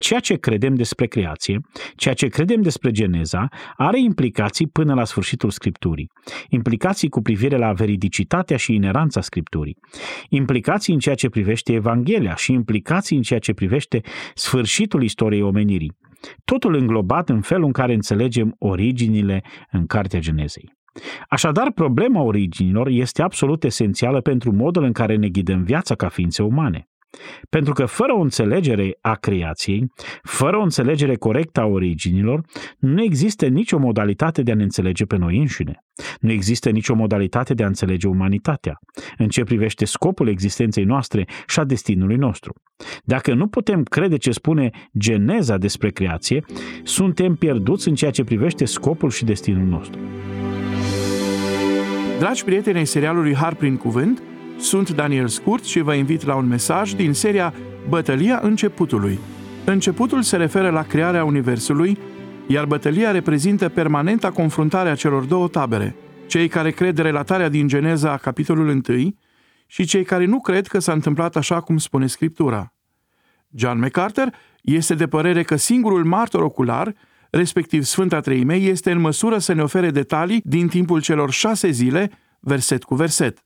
Ceea ce credem despre creație, ceea ce credem despre Geneza, are implicații până la sfârșitul Scripturii. Implicații cu privire la veridicitatea și ineranța Scripturii. Implicații în ceea ce privește Evanghelia și implicații în ceea ce privește sfârșitul istoriei omenirii. Totul înglobat în felul în care înțelegem originile în Cartea Genezei. Așadar, problema originilor este absolut esențială pentru modul în care ne ghidăm viața ca ființe umane. Pentru că fără o înțelegere a creației, fără o înțelegere corectă a originilor, nu există nicio modalitate de a ne înțelege pe noi înșine. Nu există nicio modalitate de a înțelege umanitatea, în ce privește scopul existenței noastre și a destinului nostru. Dacă nu putem crede ce spune geneza despre creație, suntem pierduți în ceea ce privește scopul și destinul nostru. Dragi prieteni ai serialului Har prin Cuvânt, sunt Daniel Scurt și vă invit la un mesaj din seria Bătălia începutului. Începutul se referă la crearea Universului, iar bătălia reprezintă permanenta confruntare a celor două tabere, cei care cred relatarea din Geneza, capitolul 1, și cei care nu cred că s-a întâmplat așa cum spune Scriptura. John MacArthur este de părere că singurul martor ocular, respectiv Sfânta Treime, este în măsură să ne ofere detalii din timpul celor șase zile, verset cu verset.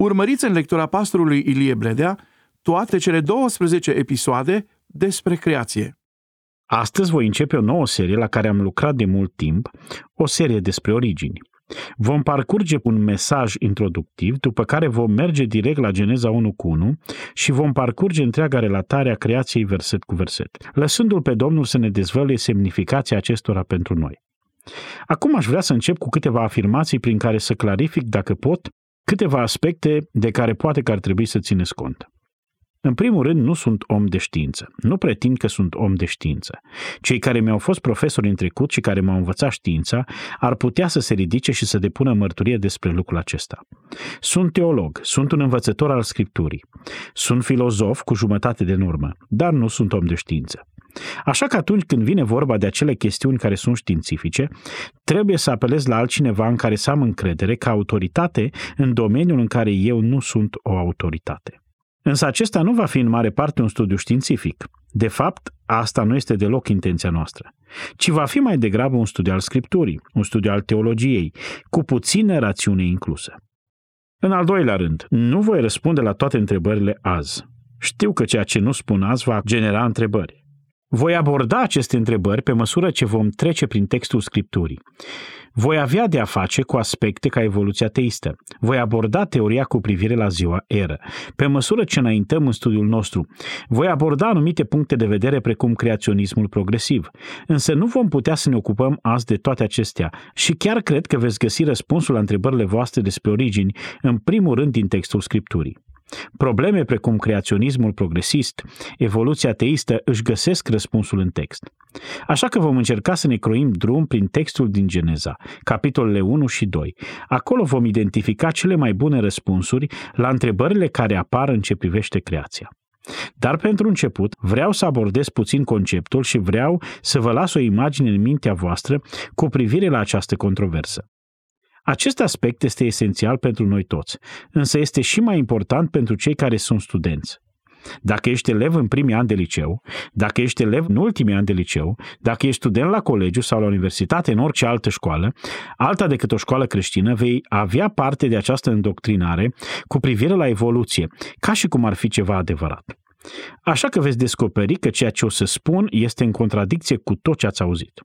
Urmăriți în lectura pastorului Ilie Bledea toate cele 12 episoade despre creație. Astăzi voi începe o nouă serie la care am lucrat de mult timp, o serie despre origini. Vom parcurge un mesaj introductiv, după care vom merge direct la Geneza 1 cu 1 și vom parcurge întreaga relatare a creației verset cu verset, lăsându-l pe Domnul să ne dezvăluie semnificația acestora pentru noi. Acum aș vrea să încep cu câteva afirmații prin care să clarific, dacă pot, câteva aspecte de care poate că ar trebui să țineți cont. În primul rând, nu sunt om de știință. Nu pretind că sunt om de știință. Cei care mi-au fost profesori în trecut și care m-au învățat știința ar putea să se ridice și să depună mărturie despre lucrul acesta. Sunt teolog, sunt un învățător al Scripturii, sunt filozof cu jumătate de normă, dar nu sunt om de știință. Așa că atunci când vine vorba de acele chestiuni care sunt științifice, trebuie să apelez la altcineva în care să am încredere ca autoritate în domeniul în care eu nu sunt o autoritate. Însă acesta nu va fi în mare parte un studiu științific. De fapt, asta nu este deloc intenția noastră, ci va fi mai degrabă un studiu al Scripturii, un studiu al teologiei, cu puțină rațiune inclusă. În al doilea rând, nu voi răspunde la toate întrebările azi. Știu că ceea ce nu spun azi va genera întrebări. Voi aborda aceste întrebări pe măsură ce vom trece prin textul Scripturii. Voi avea de a face cu aspecte ca evoluția teistă. Voi aborda teoria cu privire la ziua eră. Pe măsură ce înaintăm în studiul nostru, voi aborda anumite puncte de vedere precum creaționismul progresiv. Însă nu vom putea să ne ocupăm azi de toate acestea și chiar cred că veți găsi răspunsul la întrebările voastre despre origini în primul rând din textul Scripturii. Probleme precum creaționismul progresist, evoluția teistă își găsesc răspunsul în text. Așa că vom încerca să ne croim drum prin textul din Geneza, capitolele 1 și 2. Acolo vom identifica cele mai bune răspunsuri la întrebările care apar în ce privește creația. Dar pentru început vreau să abordez puțin conceptul și vreau să vă las o imagine în mintea voastră cu privire la această controversă. Acest aspect este esențial pentru noi toți, însă este și mai important pentru cei care sunt studenți. Dacă ești elev în primii ani de liceu, dacă ești elev în ultimii ani de liceu, dacă ești student la colegiu sau la universitate în orice altă școală, alta decât o școală creștină, vei avea parte de această îndoctrinare cu privire la evoluție, ca și cum ar fi ceva adevărat. Așa că veți descoperi că ceea ce o să spun este în contradicție cu tot ce ați auzit.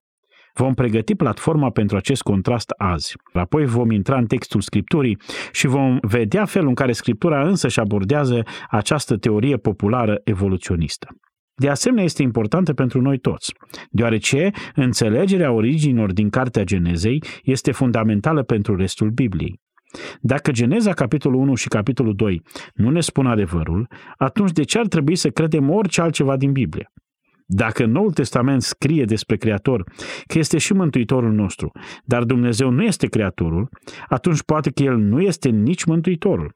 Vom pregăti platforma pentru acest contrast azi. Apoi vom intra în textul Scripturii și vom vedea felul în care Scriptura însă și abordează această teorie populară evoluționistă. De asemenea, este importantă pentru noi toți, deoarece înțelegerea originilor din Cartea Genezei este fundamentală pentru restul Bibliei. Dacă Geneza, capitolul 1 și capitolul 2 nu ne spun adevărul, atunci de ce ar trebui să credem orice altceva din Biblie? Dacă Noul Testament scrie despre Creator că este și Mântuitorul nostru, dar Dumnezeu nu este Creatorul, atunci poate că El nu este nici Mântuitorul.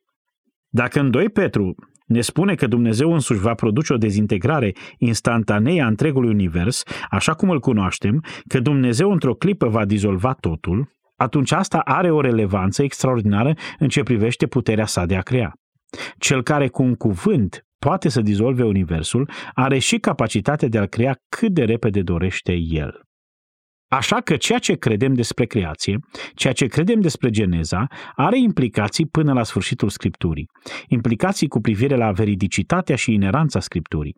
Dacă în 2 Petru ne spune că Dumnezeu însuși va produce o dezintegrare instantanee a întregului univers, așa cum îl cunoaștem, că Dumnezeu într-o clipă va dizolva totul, atunci asta are o relevanță extraordinară în ce privește puterea sa de a crea. Cel care cu un cuvânt poate să dizolve universul, are și capacitatea de a-l crea cât de repede dorește el. Așa că ceea ce credem despre creație, ceea ce credem despre Geneza, are implicații până la sfârșitul Scripturii. Implicații cu privire la veridicitatea și ineranța Scripturii.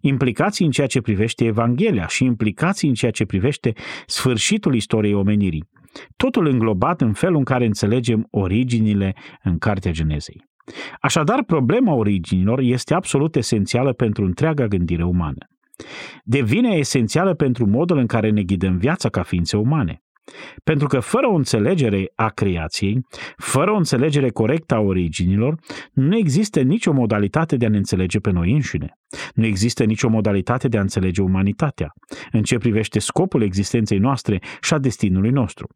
Implicații în ceea ce privește Evanghelia și implicații în ceea ce privește sfârșitul istoriei omenirii. Totul înglobat în felul în care înțelegem originile în Cartea Genezei. Așadar, problema originilor este absolut esențială pentru întreaga gândire umană devine esențială pentru modul în care ne ghidăm viața ca ființe umane. Pentru că fără o înțelegere a creației, fără o înțelegere corectă a originilor, nu există nicio modalitate de a ne înțelege pe noi înșine. Nu există nicio modalitate de a înțelege umanitatea, în ce privește scopul existenței noastre și a destinului nostru.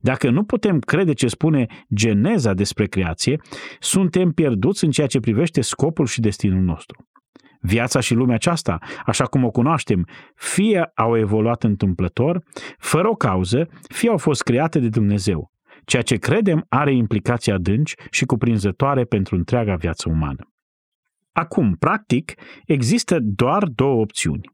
Dacă nu putem crede ce spune geneza despre creație, suntem pierduți în ceea ce privește scopul și destinul nostru. Viața și lumea aceasta, așa cum o cunoaștem, fie au evoluat întâmplător, fără o cauză, fie au fost create de Dumnezeu. Ceea ce credem are implicații adânci și cuprinzătoare pentru întreaga viață umană. Acum, practic, există doar două opțiuni.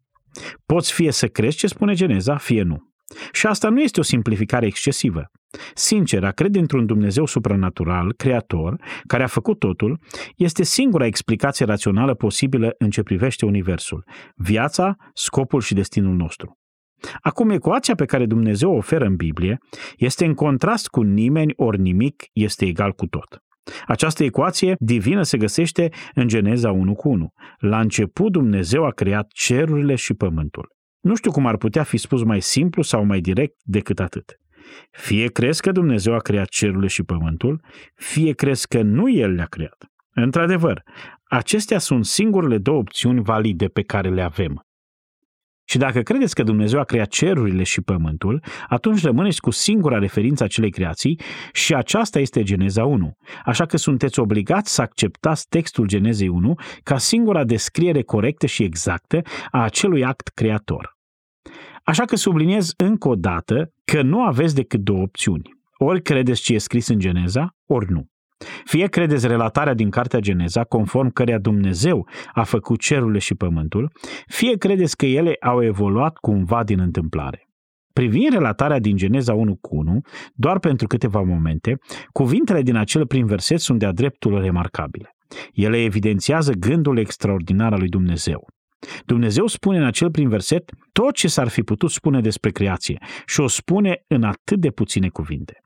Poți fie să crezi ce spune Geneza, fie nu. Și asta nu este o simplificare excesivă. Sincer, a crede într-un Dumnezeu supranatural, creator, care a făcut totul, este singura explicație rațională posibilă în ce privește Universul, viața, scopul și destinul nostru. Acum, ecuația pe care Dumnezeu o oferă în Biblie este în contrast cu nimeni ori nimic este egal cu tot. Această ecuație divină se găsește în Geneza 1 cu 1. La început Dumnezeu a creat cerurile și pământul. Nu știu cum ar putea fi spus mai simplu sau mai direct decât atât. Fie crezi că Dumnezeu a creat cerurile și pământul, fie crezi că nu El le-a creat. Într-adevăr, acestea sunt singurele două opțiuni valide pe care le avem. Și dacă credeți că Dumnezeu a creat cerurile și pământul, atunci rămâneți cu singura referință a acelei creații și aceasta este Geneza 1. Așa că sunteți obligați să acceptați textul Genezei 1 ca singura descriere corectă și exactă a acelui act creator. Așa că subliniez încă o dată că nu aveți decât două opțiuni. Ori credeți ce e scris în Geneza, ori nu. Fie credeți relatarea din Cartea Geneza, conform căreia Dumnezeu a făcut cerurile și pământul, fie credeți că ele au evoluat cumva din întâmplare. Privind relatarea din Geneza 1 cu 1, doar pentru câteva momente, cuvintele din acel prim verset sunt de-a dreptul remarcabile. Ele evidențiază gândul extraordinar al lui Dumnezeu. Dumnezeu spune în acel prim verset tot ce s-ar fi putut spune despre creație și o spune în atât de puține cuvinte.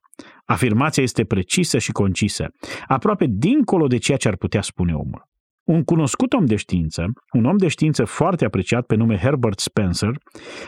Afirmația este precisă și concisă, aproape dincolo de ceea ce ar putea spune omul. Un cunoscut om de știință, un om de știință foarte apreciat pe nume Herbert Spencer,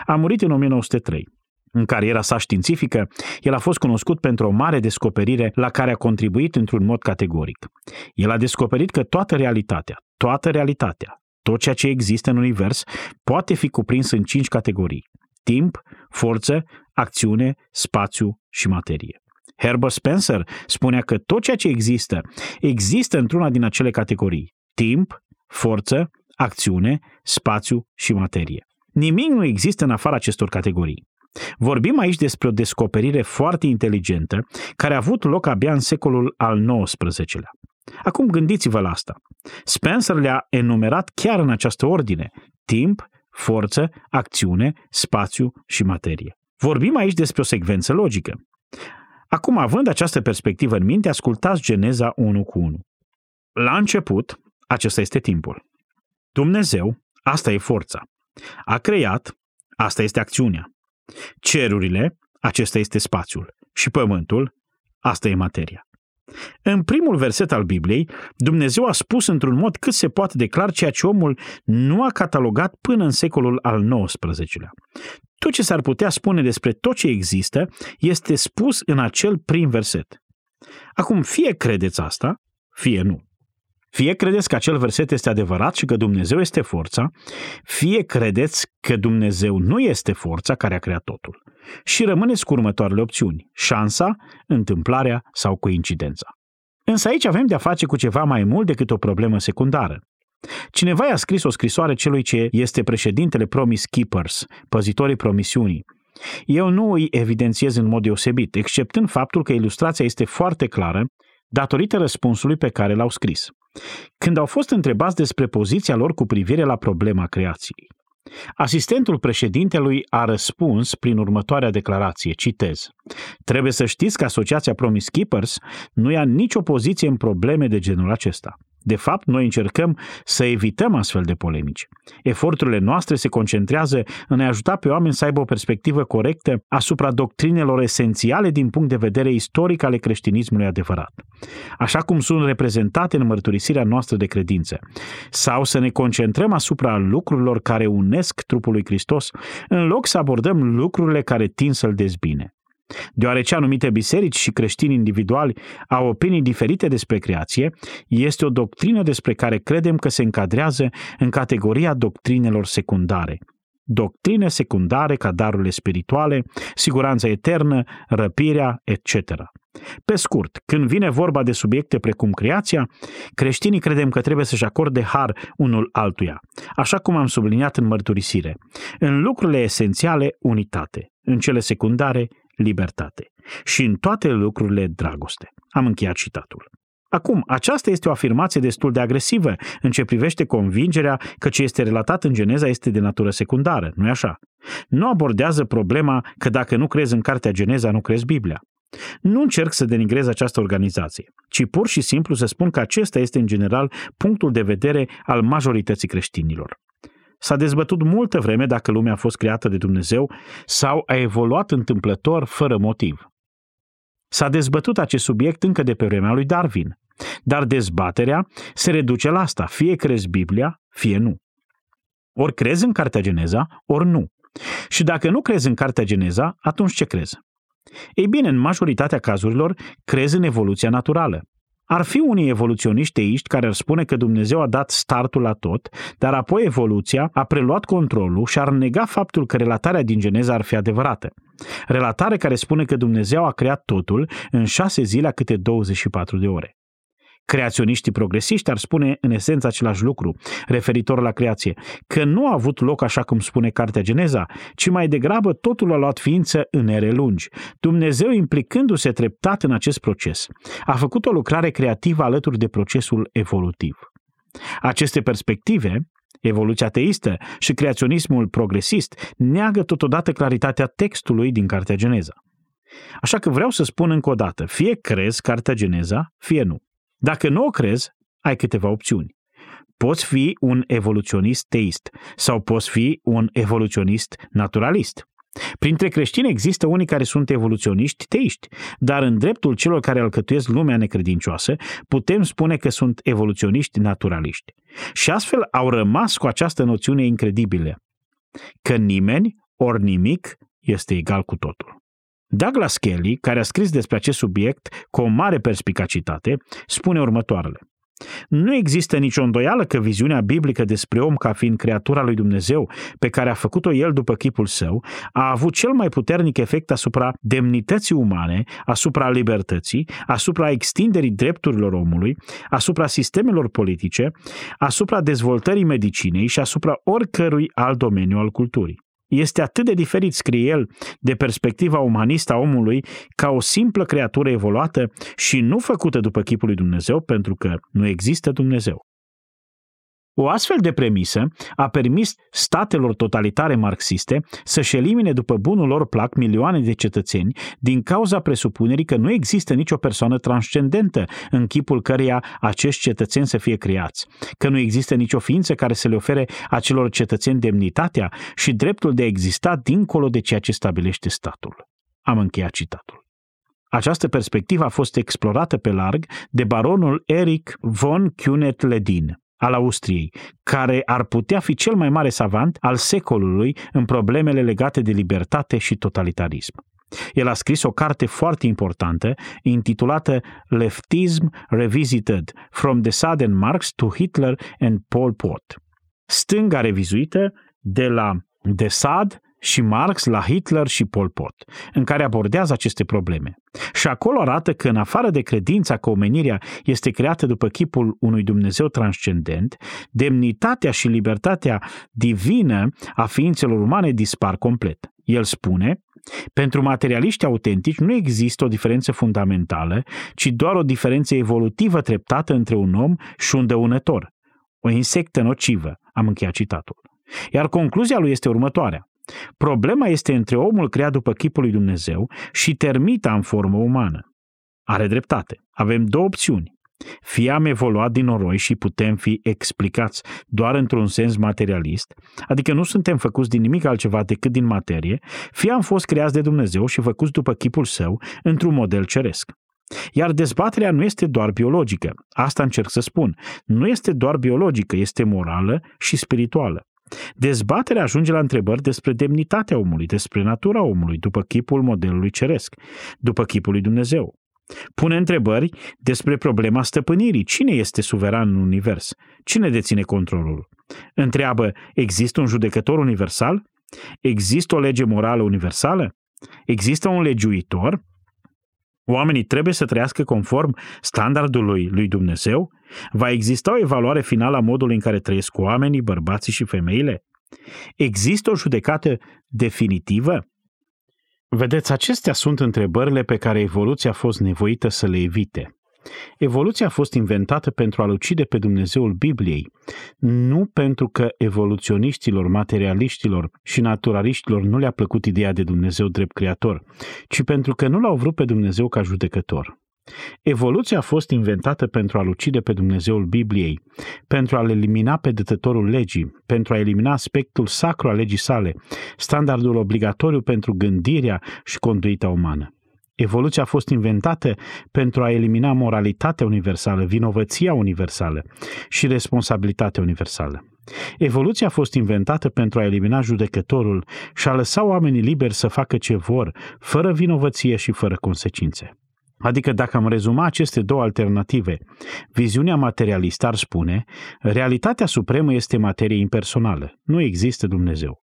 a murit în 1903. În cariera sa științifică, el a fost cunoscut pentru o mare descoperire la care a contribuit într-un mod categoric. El a descoperit că toată realitatea, toată realitatea, tot ceea ce există în univers poate fi cuprins în cinci categorii. Timp, forță, acțiune, spațiu și materie. Herbert Spencer spunea că tot ceea ce există, există într-una din acele categorii. Timp, forță, acțiune, spațiu și materie. Nimic nu există în afara acestor categorii. Vorbim aici despre o descoperire foarte inteligentă care a avut loc abia în secolul al XIX-lea. Acum gândiți-vă la asta. Spencer le-a enumerat chiar în această ordine. Timp, forță, acțiune, spațiu și materie. Vorbim aici despre o secvență logică. Acum, având această perspectivă în minte, ascultați Geneza 1 cu 1. La început, acesta este timpul. Dumnezeu, asta e forța. A creat, asta este acțiunea. Cerurile, acesta este spațiul. Și pământul, asta e materia. În primul verset al Bibliei, Dumnezeu a spus într-un mod cât se poate de clar ceea ce omul nu a catalogat până în secolul al XIX-lea. Tot ce s-ar putea spune despre tot ce există este spus în acel prim verset. Acum, fie credeți asta, fie nu. Fie credeți că acel verset este adevărat și că Dumnezeu este forța, fie credeți că Dumnezeu nu este forța care a creat totul. Și rămâneți cu următoarele opțiuni, șansa, întâmplarea sau coincidența. Însă aici avem de-a face cu ceva mai mult decât o problemă secundară. Cineva i-a scris o scrisoare celui ce este președintele Promise Keepers, păzitorii promisiunii. Eu nu îi evidențiez în mod deosebit, exceptând faptul că ilustrația este foarte clară datorită răspunsului pe care l-au scris. când au fost întrebați despre poziția lor cu privire la problema creației. Asistentul președintelui a răspuns prin următoarea declarație, citez. Trebuie să știți că Asociația Promise Keepers nu ia nicio poziție în probleme de genul acesta. De fapt, noi încercăm să evităm astfel de polemici. Eforturile noastre se concentrează în a ajuta pe oameni să aibă o perspectivă corectă asupra doctrinelor esențiale din punct de vedere istoric ale creștinismului adevărat, așa cum sunt reprezentate în mărturisirea noastră de credință, sau să ne concentrăm asupra lucrurilor care unesc trupul lui Hristos, în loc să abordăm lucrurile care tind să-l dezbine. Deoarece anumite biserici și creștini individuali au opinii diferite despre creație, este o doctrină despre care credem că se încadrează în categoria doctrinelor secundare. Doctrine secundare ca darurile spirituale, siguranța eternă, răpirea, etc. Pe scurt, când vine vorba de subiecte precum creația, creștinii credem că trebuie să-și acorde har unul altuia, așa cum am subliniat în mărturisire. În lucrurile esențiale, unitate. În cele secundare, libertate. Și în toate lucrurile, dragoste. Am încheiat citatul. Acum, aceasta este o afirmație destul de agresivă în ce privește convingerea că ce este relatat în Geneza este de natură secundară, nu-i așa? Nu abordează problema că dacă nu crezi în cartea Geneza, nu crezi Biblia. Nu încerc să denigrez această organizație, ci pur și simplu să spun că acesta este în general punctul de vedere al majorității creștinilor. S-a dezbătut multă vreme dacă lumea a fost creată de Dumnezeu sau a evoluat întâmplător fără motiv. S-a dezbătut acest subiect încă de pe vremea lui Darwin, dar dezbaterea se reduce la asta, fie crezi Biblia, fie nu. Ori crezi în Cartea Geneza, ori nu. Și dacă nu crezi în Cartea Geneza, atunci ce crezi? Ei bine, în majoritatea cazurilor, crezi în evoluția naturală. Ar fi unii evoluționiști teiști care ar spune că Dumnezeu a dat startul la tot, dar apoi evoluția a preluat controlul și ar nega faptul că relatarea din Geneza ar fi adevărată. Relatare care spune că Dumnezeu a creat totul în șase zile a câte 24 de ore. Creaționiștii progresiști ar spune în esență același lucru, referitor la creație, că nu a avut loc așa cum spune Cartea Geneza, ci mai degrabă totul a luat ființă în ere lungi. Dumnezeu implicându-se treptat în acest proces, a făcut o lucrare creativă alături de procesul evolutiv. Aceste perspective, evoluția teistă și creaționismul progresist, neagă totodată claritatea textului din Cartea Geneza. Așa că vreau să spun încă o dată, fie crezi Cartea Geneza, fie nu. Dacă nu o crezi, ai câteva opțiuni. Poți fi un evoluționist teist sau poți fi un evoluționist naturalist. Printre creștini există unii care sunt evoluționiști teiști, dar în dreptul celor care alcătuiesc lumea necredincioasă, putem spune că sunt evoluționiști naturaliști. Și astfel au rămas cu această noțiune incredibilă, că nimeni ori nimic este egal cu totul. Douglas Kelly, care a scris despre acest subiect cu o mare perspicacitate, spune următoarele. Nu există nicio îndoială că viziunea biblică despre om ca fiind creatura lui Dumnezeu, pe care a făcut-o el după chipul său, a avut cel mai puternic efect asupra demnității umane, asupra libertății, asupra extinderii drepturilor omului, asupra sistemelor politice, asupra dezvoltării medicinei și asupra oricărui alt domeniu al culturii este atât de diferit, scrie el, de perspectiva umanistă a omului ca o simplă creatură evoluată și nu făcută după chipul lui Dumnezeu, pentru că nu există Dumnezeu. O astfel de premisă a permis statelor totalitare marxiste să-și elimine după bunul lor plac milioane de cetățeni din cauza presupunerii că nu există nicio persoană transcendentă în chipul căreia acești cetățeni să fie creați, că nu există nicio ființă care să le ofere acelor cetățeni demnitatea și dreptul de a exista dincolo de ceea ce stabilește statul. Am încheiat citatul. Această perspectivă a fost explorată pe larg de baronul Eric von Kunet-Ledin, al Austriei, care ar putea fi cel mai mare savant al secolului în problemele legate de libertate și totalitarism. El a scris o carte foarte importantă intitulată Leftism Revisited From the Southern Marx to Hitler and Pol Pot. Stânga revizuită de la de Sad și Marx la Hitler și Pol Pot, în care abordează aceste probleme. Și acolo arată că în afară de credința că omenirea este creată după chipul unui Dumnezeu transcendent, demnitatea și libertatea divină a ființelor umane dispar complet. El spune, pentru materialiști autentici nu există o diferență fundamentală, ci doar o diferență evolutivă treptată între un om și un dăunător. O insectă nocivă, am încheiat citatul. Iar concluzia lui este următoarea. Problema este între omul creat după chipul lui Dumnezeu și termita în formă umană. Are dreptate. Avem două opțiuni. Fie am evoluat din noroi și putem fi explicați doar într-un sens materialist, adică nu suntem făcuți din nimic altceva decât din materie, fie am fost creați de Dumnezeu și făcuți după chipul său într-un model ceresc. Iar dezbaterea nu este doar biologică, asta încerc să spun. Nu este doar biologică, este morală și spirituală. Dezbaterea ajunge la întrebări despre demnitatea omului, despre natura omului, după chipul modelului ceresc, după chipul lui Dumnezeu. Pune întrebări despre problema stăpânirii. Cine este suveran în univers? Cine deține controlul? Întreabă, există un judecător universal? Există o lege morală universală? Există un legiuitor? Oamenii trebuie să trăiască conform standardului lui Dumnezeu? Va exista o evaluare finală a modului în care trăiesc oamenii, bărbații și femeile? Există o judecată definitivă? Vedeți, acestea sunt întrebările pe care evoluția a fost nevoită să le evite. Evoluția a fost inventată pentru a-L ucide pe Dumnezeul Bibliei, nu pentru că evoluționiștilor, materialiștilor și naturaliștilor nu le-a plăcut ideea de Dumnezeu drept creator, ci pentru că nu l-au vrut pe Dumnezeu ca judecător. Evoluția a fost inventată pentru a-L ucide pe Dumnezeul Bibliei, pentru a-L elimina pe dătătorul legii, pentru a elimina aspectul sacru al legii sale, standardul obligatoriu pentru gândirea și conduita umană. Evoluția a fost inventată pentru a elimina moralitatea universală, vinovăția universală și responsabilitatea universală. Evoluția a fost inventată pentru a elimina judecătorul și a lăsa oamenii liberi să facă ce vor, fără vinovăție și fără consecințe. Adică dacă am rezuma aceste două alternative, viziunea materialistă ar spune, realitatea supremă este materie impersonală, nu există Dumnezeu.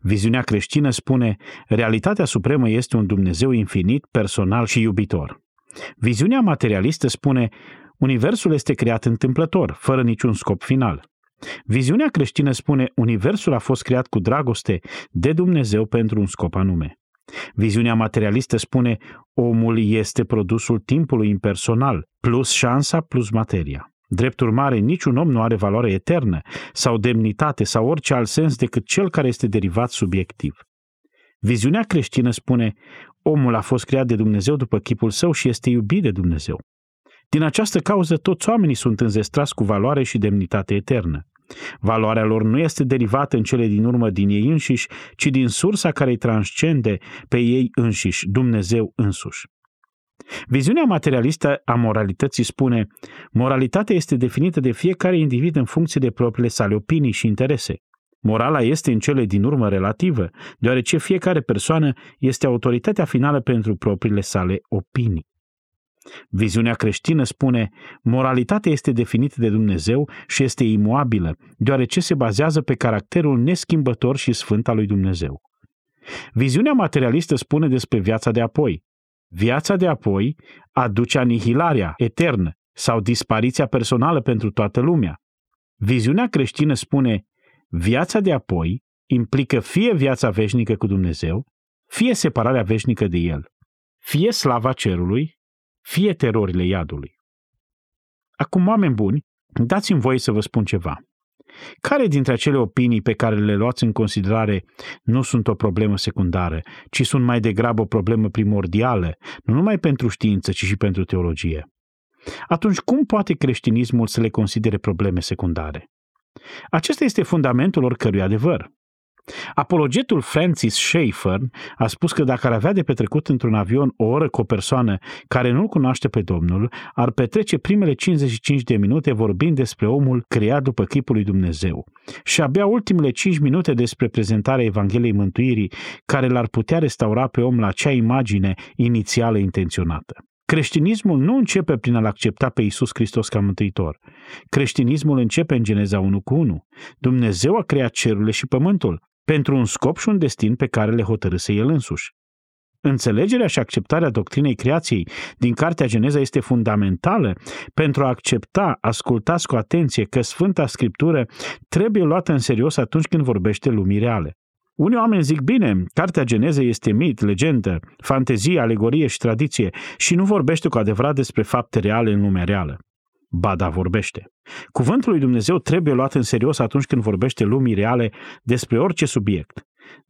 Viziunea creștină spune, realitatea supremă este un Dumnezeu infinit, personal și iubitor. Viziunea materialistă spune, Universul este creat întâmplător, fără niciun scop final. Viziunea creștină spune, Universul a fost creat cu dragoste de Dumnezeu pentru un scop anume. Viziunea materialistă spune, omul este produsul timpului impersonal, plus șansa, plus materia. Drept urmare, niciun om nu are valoare eternă sau demnitate sau orice alt sens decât cel care este derivat subiectiv. Viziunea creștină spune, omul a fost creat de Dumnezeu după chipul său și este iubit de Dumnezeu. Din această cauză, toți oamenii sunt înzestrați cu valoare și demnitate eternă. Valoarea lor nu este derivată în cele din urmă din ei înșiși, ci din sursa care îi transcende pe ei înșiși, Dumnezeu însuși. Viziunea materialistă a moralității spune, moralitatea este definită de fiecare individ în funcție de propriile sale opinii și interese. Morala este în cele din urmă relativă, deoarece fiecare persoană este autoritatea finală pentru propriile sale opinii. Viziunea creștină spune, moralitatea este definită de Dumnezeu și este imuabilă, deoarece se bazează pe caracterul neschimbător și sfânt al lui Dumnezeu. Viziunea materialistă spune despre viața de apoi. Viața de apoi aduce anihilarea eternă sau dispariția personală pentru toată lumea. Viziunea creștină spune, viața de apoi implică fie viața veșnică cu Dumnezeu, fie separarea veșnică de El, fie slava cerului, fie terorile iadului. Acum, oameni buni, dați-mi voie să vă spun ceva. Care dintre acele opinii pe care le luați în considerare nu sunt o problemă secundară, ci sunt mai degrabă o problemă primordială, nu numai pentru știință, ci și pentru teologie? Atunci, cum poate creștinismul să le considere probleme secundare? Acesta este fundamentul oricărui adevăr. Apologetul Francis Schaeffer a spus că dacă ar avea de petrecut într-un avion o oră cu o persoană care nu-L cunoaște pe Domnul, ar petrece primele 55 de minute vorbind despre omul creat după chipul lui Dumnezeu și abia ultimele 5 minute despre prezentarea Evangheliei Mântuirii care l-ar putea restaura pe om la acea imagine inițială intenționată. Creștinismul nu începe prin a-L accepta pe Isus Hristos ca mântuitor. Creștinismul începe în Geneza 1 cu 1. Dumnezeu a creat cerurile și pământul. Pentru un scop și un destin pe care le hotărâse el însuși. Înțelegerea și acceptarea doctrinei creației din Cartea Geneza este fundamentală pentru a accepta, ascultați cu atenție că Sfânta Scriptură trebuie luată în serios atunci când vorbește lumii reale. Unii oameni zic, bine, Cartea Geneza este mit, legendă, fantezie, alegorie și tradiție și nu vorbește cu adevărat despre fapte reale în lumea reală. Ba da, vorbește. Cuvântul lui Dumnezeu trebuie luat în serios atunci când vorbește lumii reale despre orice subiect.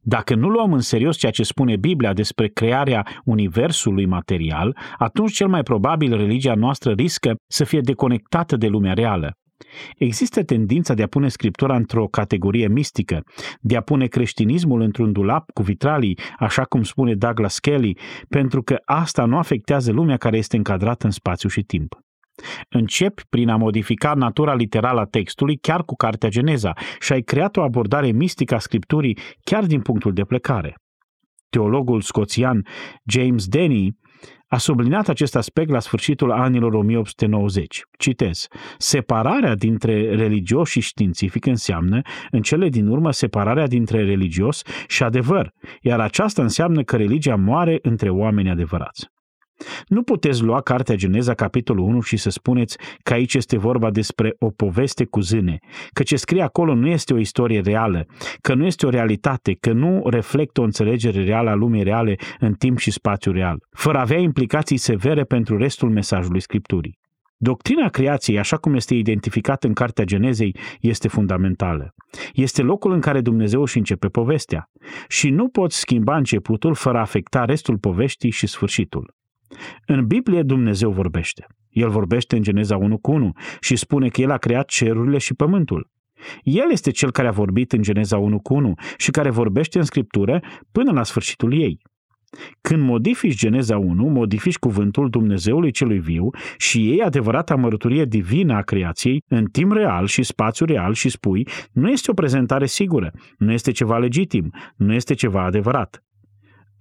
Dacă nu luăm în serios ceea ce spune Biblia despre crearea universului material, atunci cel mai probabil religia noastră riscă să fie deconectată de lumea reală. Există tendința de a pune scriptura într-o categorie mistică, de a pune creștinismul într-un dulap cu vitralii, așa cum spune Douglas Kelly, pentru că asta nu afectează lumea care este încadrată în spațiu și timp. Începi prin a modifica natura literală a textului chiar cu Cartea Geneza și ai creat o abordare mistică a Scripturii chiar din punctul de plecare. Teologul scoțian James Denny a subliniat acest aspect la sfârșitul anilor 1890. Citez, separarea dintre religios și științific înseamnă, în cele din urmă, separarea dintre religios și adevăr, iar aceasta înseamnă că religia moare între oameni adevărați. Nu puteți lua Cartea Geneza, capitolul 1 și să spuneți că aici este vorba despre o poveste cu zâne, că ce scrie acolo nu este o istorie reală, că nu este o realitate, că nu reflectă o înțelegere reală a lumii reale în timp și spațiu real, fără a avea implicații severe pentru restul mesajului Scripturii. Doctrina creației, așa cum este identificată în Cartea Genezei, este fundamentală. Este locul în care Dumnezeu își începe povestea și nu poți schimba începutul fără a afecta restul poveștii și sfârșitul. În Biblie Dumnezeu vorbește. El vorbește în Geneza 1 cu 1 și spune că El a creat cerurile și pământul. El este cel care a vorbit în Geneza 1 cu 1 și care vorbește în Scriptură până la sfârșitul ei. Când modifici Geneza 1, modifici cuvântul Dumnezeului celui viu și iei adevărata mărturie divină a creației în timp real și spațiu real și spui, nu este o prezentare sigură, nu este ceva legitim, nu este ceva adevărat.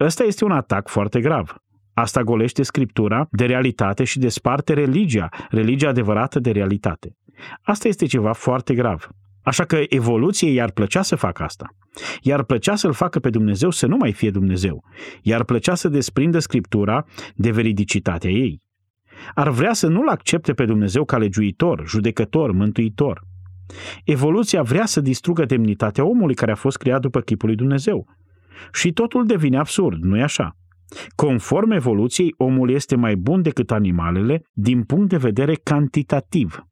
Ăsta este un atac foarte grav. Asta golește Scriptura de realitate și desparte religia, religia adevărată de realitate. Asta este ceva foarte grav. Așa că evoluției i-ar plăcea să facă asta. I-ar plăcea să-L facă pe Dumnezeu să nu mai fie Dumnezeu. I-ar plăcea să desprindă Scriptura de veridicitatea ei. Ar vrea să nu-L accepte pe Dumnezeu ca legiuitor, judecător, mântuitor. Evoluția vrea să distrugă demnitatea omului care a fost creat după chipul lui Dumnezeu. Și totul devine absurd, nu-i așa? Conform evoluției, omul este mai bun decât animalele din punct de vedere cantitativ.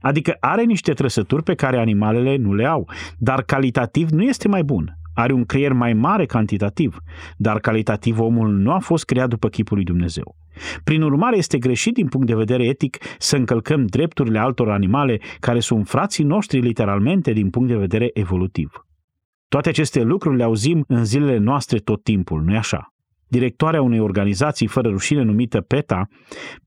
Adică are niște trăsături pe care animalele nu le au, dar calitativ nu este mai bun. Are un creier mai mare cantitativ, dar calitativ omul nu a fost creat după chipul lui Dumnezeu. Prin urmare, este greșit din punct de vedere etic să încălcăm drepturile altor animale care sunt frații noștri literalmente din punct de vedere evolutiv. Toate aceste lucruri le auzim în zilele noastre tot timpul, nu-i așa? Directoarea unei organizații fără rușine numită PETA,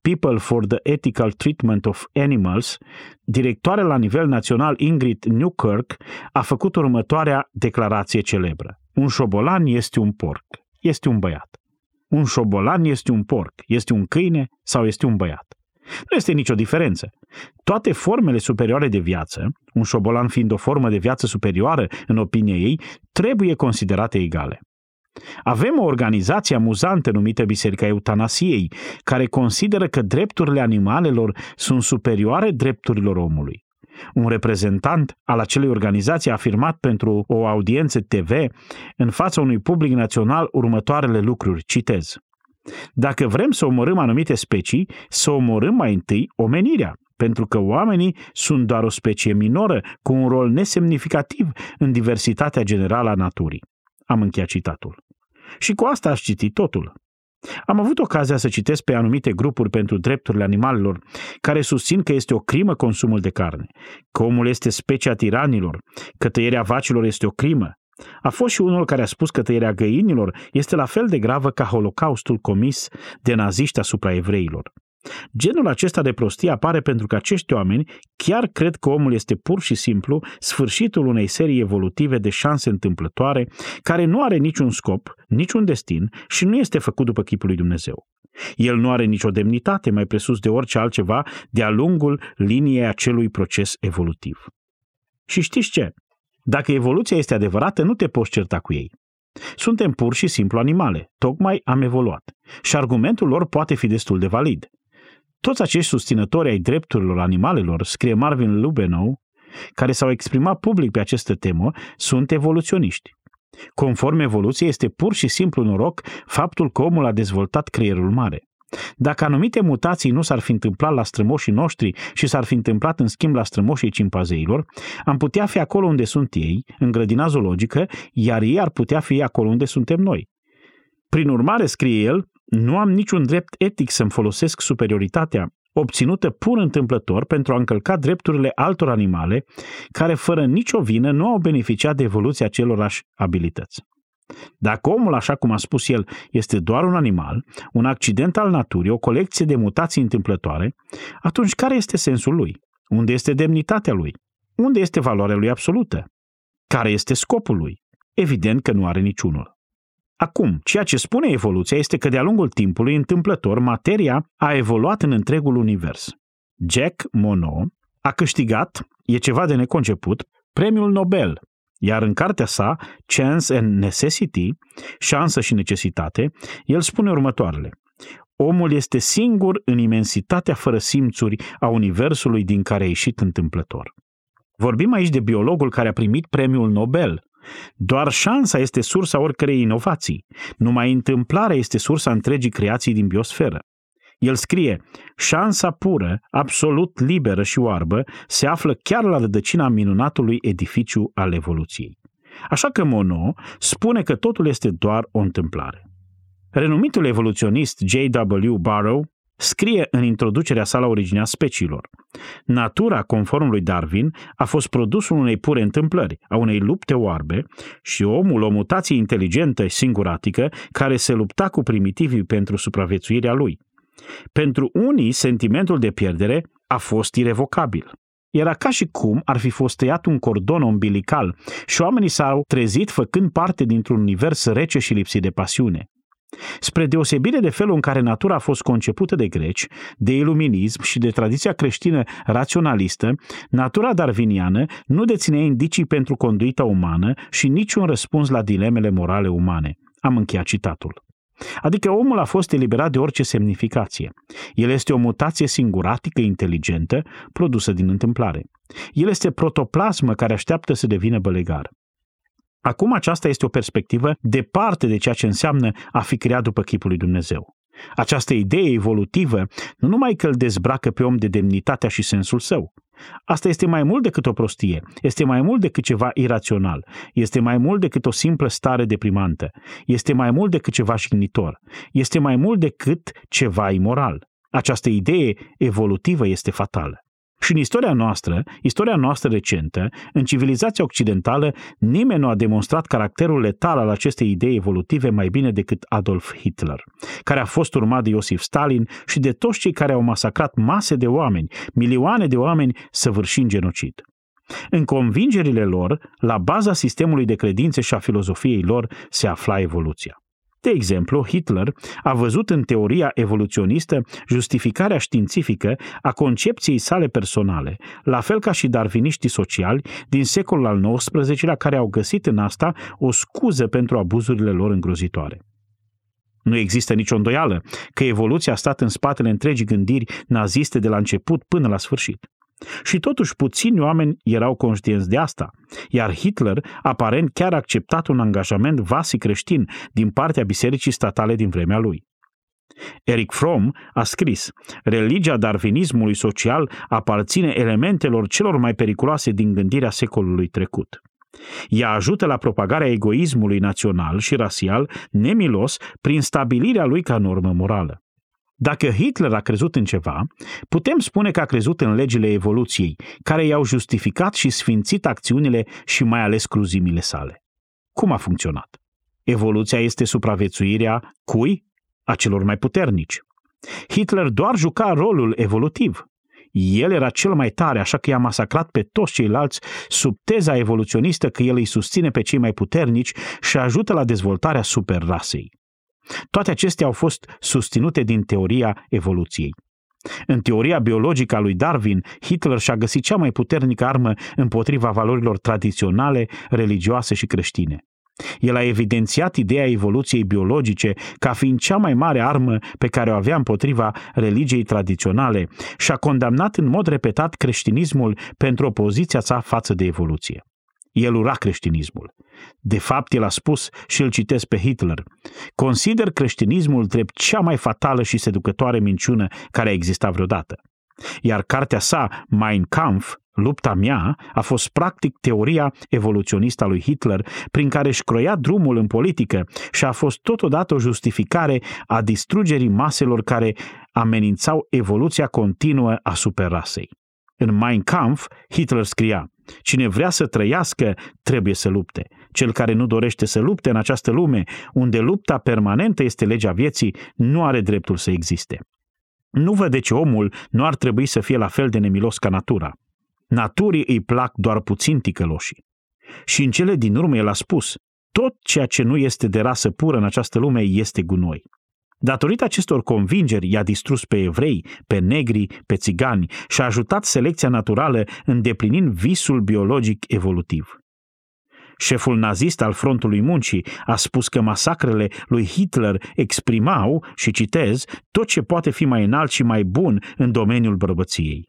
People for the Ethical Treatment of Animals, directoarea la nivel național Ingrid Newkirk a făcut următoarea declarație celebră. Un șobolan este un porc, este un băiat. Un șobolan este un porc, este un câine sau este un băiat. Nu este nicio diferență. Toate formele superioare de viață, un șobolan fiind o formă de viață superioară în opinia ei, trebuie considerate egale. Avem o organizație amuzantă numită Biserica Eutanasiei, care consideră că drepturile animalelor sunt superioare drepturilor omului. Un reprezentant al acelei organizații a afirmat pentru o audiență TV în fața unui public național următoarele lucruri, citez. Dacă vrem să omorâm anumite specii, să omorâm mai întâi omenirea, pentru că oamenii sunt doar o specie minoră cu un rol nesemnificativ în diversitatea generală a naturii. Am încheiat citatul. Și cu asta aș citi totul. Am avut ocazia să citesc pe anumite grupuri pentru drepturile animalelor care susțin că este o crimă consumul de carne, că omul este specia tiranilor, că tăierea vacilor este o crimă. A fost și unul care a spus că tăierea găinilor este la fel de gravă ca holocaustul comis de naziști asupra evreilor. Genul acesta de prostie apare pentru că acești oameni chiar cred că omul este pur și simplu sfârșitul unei serii evolutive de șanse întâmplătoare, care nu are niciun scop, niciun destin și nu este făcut după chipul lui Dumnezeu. El nu are nicio demnitate mai presus de orice altceva de-a lungul liniei acelui proces evolutiv. Și știți ce? Dacă evoluția este adevărată, nu te poți certa cu ei. Suntem pur și simplu animale, tocmai am evoluat. Și argumentul lor poate fi destul de valid. Toți acești susținători ai drepturilor animalelor, scrie Marvin Lubenow, care s-au exprimat public pe această temă, sunt evoluționiști. Conform evoluției, este pur și simplu noroc faptul că omul a dezvoltat creierul mare. Dacă anumite mutații nu s-ar fi întâmplat la strămoșii noștri și s-ar fi întâmplat în schimb la strămoșii cimpazeilor, am putea fi acolo unde sunt ei, în grădina zoologică, iar ei ar putea fi acolo unde suntem noi. Prin urmare, scrie el, nu am niciun drept etic să-mi folosesc superioritatea obținută pur întâmplător pentru a încălca drepturile altor animale care, fără nicio vină, nu au beneficiat de evoluția acelorași abilități. Dacă omul, așa cum a spus el, este doar un animal, un accident al naturii, o colecție de mutații întâmplătoare, atunci care este sensul lui? Unde este demnitatea lui? Unde este valoarea lui absolută? Care este scopul lui? Evident că nu are niciunul. Acum, ceea ce spune evoluția este că de-a lungul timpului, întâmplător, materia a evoluat în întregul univers. Jack Monod a câștigat, e ceva de neconceput, premiul Nobel, iar în cartea sa, Chance and Necessity, șansă și necesitate, el spune următoarele. Omul este singur în imensitatea fără simțuri a universului din care a ieșit întâmplător. Vorbim aici de biologul care a primit premiul Nobel, doar șansa este sursa oricărei inovații. Numai întâmplarea este sursa întregii creații din biosferă. El scrie, șansa pură, absolut liberă și oarbă, se află chiar la rădăcina minunatului edificiu al evoluției. Așa că Mono spune că totul este doar o întâmplare. Renumitul evoluționist J.W. Barrow scrie în introducerea sa la originea speciilor. Natura, conform lui Darwin, a fost produsul unei pure întâmplări, a unei lupte oarbe și omul o mutație inteligentă și singuratică care se lupta cu primitivii pentru supraviețuirea lui. Pentru unii, sentimentul de pierdere a fost irevocabil. Era ca și cum ar fi fost tăiat un cordon umbilical și oamenii s-au trezit făcând parte dintr-un univers rece și lipsit de pasiune. Spre deosebire de felul în care natura a fost concepută de greci, de iluminism și de tradiția creștină raționalistă, natura darwiniană nu deținea indicii pentru conduita umană și niciun răspuns la dilemele morale umane. Am încheiat citatul. Adică omul a fost eliberat de orice semnificație. El este o mutație singuratică, inteligentă, produsă din întâmplare. El este protoplasmă care așteaptă să devină bălegar. Acum aceasta este o perspectivă departe de ceea ce înseamnă a fi creat după chipul lui Dumnezeu. Această idee evolutivă nu numai că îl dezbracă pe om de demnitatea și sensul său, Asta este mai mult decât o prostie, este mai mult decât ceva irațional, este mai mult decât o simplă stare deprimantă, este mai mult decât ceva șignitor, este mai mult decât ceva imoral. Această idee evolutivă este fatală. Și în istoria noastră, istoria noastră recentă, în civilizația occidentală, nimeni nu a demonstrat caracterul letal al acestei idei evolutive mai bine decât Adolf Hitler, care a fost urmat de Iosif Stalin și de toți cei care au masacrat mase de oameni, milioane de oameni, săvârșind genocid. În convingerile lor, la baza sistemului de credințe și a filozofiei lor, se afla evoluția. De exemplu, Hitler a văzut în teoria evoluționistă justificarea științifică a concepției sale personale, la fel ca și darviniștii sociali din secolul al XIX-lea care au găsit în asta o scuză pentru abuzurile lor îngrozitoare. Nu există nicio îndoială că evoluția a stat în spatele întregii gândiri naziste de la început până la sfârșit. Și totuși puțini oameni erau conștienți de asta, iar Hitler aparent chiar a acceptat un angajament vasi creștin din partea bisericii statale din vremea lui. Eric Fromm a scris, religia darwinismului social aparține elementelor celor mai periculoase din gândirea secolului trecut. Ea ajută la propagarea egoismului național și rasial nemilos prin stabilirea lui ca normă morală. Dacă Hitler a crezut în ceva, putem spune că a crezut în legile evoluției, care i-au justificat și sfințit acțiunile și mai ales cruzimile sale. Cum a funcționat? Evoluția este supraviețuirea cui? A celor mai puternici. Hitler doar juca rolul evolutiv. El era cel mai tare, așa că i-a masacrat pe toți ceilalți sub teza evoluționistă că el îi susține pe cei mai puternici și ajută la dezvoltarea superrasei. Toate acestea au fost susținute din teoria evoluției. În teoria biologică a lui Darwin, Hitler și-a găsit cea mai puternică armă împotriva valorilor tradiționale, religioase și creștine. El a evidențiat ideea evoluției biologice ca fiind cea mai mare armă pe care o avea împotriva religiei tradiționale și a condamnat în mod repetat creștinismul pentru opoziția sa față de evoluție. El ura creștinismul. De fapt, el a spus, și îl citesc pe Hitler, consider creștinismul drept cea mai fatală și seducătoare minciună care a existat vreodată. Iar cartea sa, Mein Kampf, Lupta mea a fost practic teoria evoluționistă a lui Hitler, prin care își croia drumul în politică și a fost totodată o justificare a distrugerii maselor care amenințau evoluția continuă a superrasei. În Mein Kampf, Hitler scria, Cine vrea să trăiască, trebuie să lupte. Cel care nu dorește să lupte în această lume, unde lupta permanentă este legea vieții, nu are dreptul să existe. Nu văd de ce omul nu ar trebui să fie la fel de nemilos ca natura. Naturii îi plac doar puțin ticăloșii. Și în cele din urmă el a spus, tot ceea ce nu este de rasă pură în această lume este gunoi. Datorită acestor convingeri i-a distrus pe evrei, pe negri, pe țigani și a ajutat selecția naturală îndeplinind visul biologic evolutiv. Șeful nazist al frontului muncii a spus că masacrele lui Hitler exprimau, și citez, tot ce poate fi mai înalt și mai bun în domeniul bărbăției.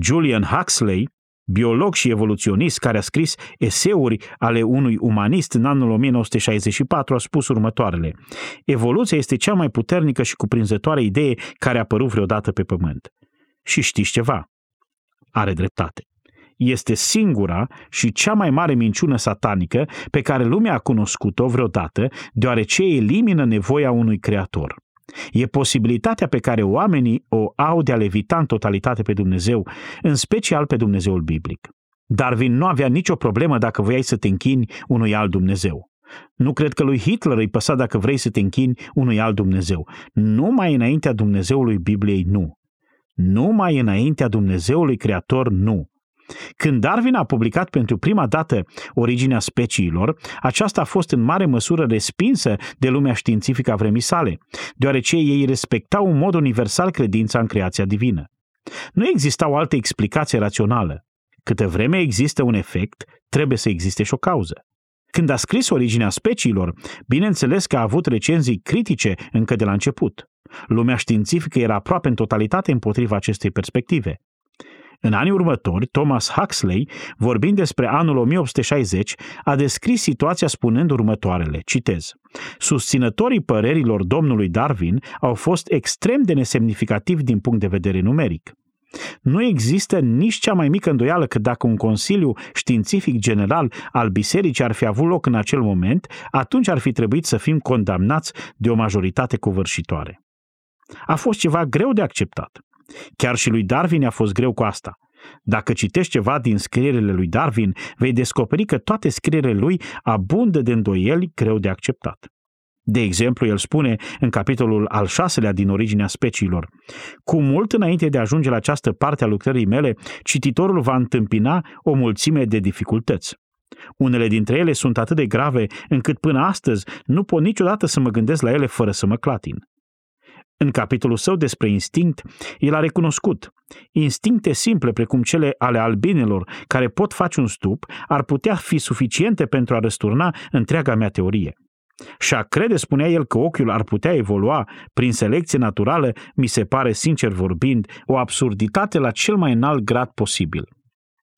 Julian Huxley, biolog și evoluționist care a scris eseuri ale unui umanist în anul 1964, a spus următoarele. Evoluția este cea mai puternică și cuprinzătoare idee care a apărut vreodată pe pământ. Și știți ceva? Are dreptate. Este singura și cea mai mare minciună satanică pe care lumea a cunoscut-o vreodată, deoarece elimină nevoia unui creator. E posibilitatea pe care oamenii o au de a levita în totalitate pe Dumnezeu, în special pe Dumnezeul biblic. Darwin nu avea nicio problemă dacă voiai să te închini unui alt Dumnezeu. Nu cred că lui Hitler îi păsa dacă vrei să te închini unui alt Dumnezeu. Numai înaintea Dumnezeului Bibliei, nu. Numai înaintea Dumnezeului Creator, nu. Când Darwin a publicat pentru prima dată Originea speciilor, aceasta a fost în mare măsură respinsă de lumea științifică a vremii sale, deoarece ei respectau în mod universal credința în creația divină. Nu exista o altă explicație rațională. Câte vreme există un efect, trebuie să existe și o cauză. Când a scris Originea speciilor, bineînțeles că a avut recenzii critice încă de la început. Lumea științifică era aproape în totalitate împotriva acestei perspective. În anii următori, Thomas Huxley, vorbind despre anul 1860, a descris situația spunând următoarele, citez, Susținătorii părerilor domnului Darwin au fost extrem de nesemnificativi din punct de vedere numeric. Nu există nici cea mai mică îndoială că dacă un Consiliu Științific General al Bisericii ar fi avut loc în acel moment, atunci ar fi trebuit să fim condamnați de o majoritate covârșitoare. A fost ceva greu de acceptat. Chiar și lui Darwin a fost greu cu asta. Dacă citești ceva din scrierile lui Darwin, vei descoperi că toate scrierile lui abundă de îndoieli greu de acceptat. De exemplu, el spune în capitolul al șaselea din originea speciilor, cu mult înainte de a ajunge la această parte a lucrării mele, cititorul va întâmpina o mulțime de dificultăți. Unele dintre ele sunt atât de grave încât până astăzi nu pot niciodată să mă gândesc la ele fără să mă clatin. În capitolul său despre instinct, el a recunoscut instincte simple precum cele ale albinelor care pot face un stup ar putea fi suficiente pentru a răsturna întreaga mea teorie. Și a crede, spunea el, că ochiul ar putea evolua prin selecție naturală, mi se pare, sincer vorbind, o absurditate la cel mai înalt grad posibil.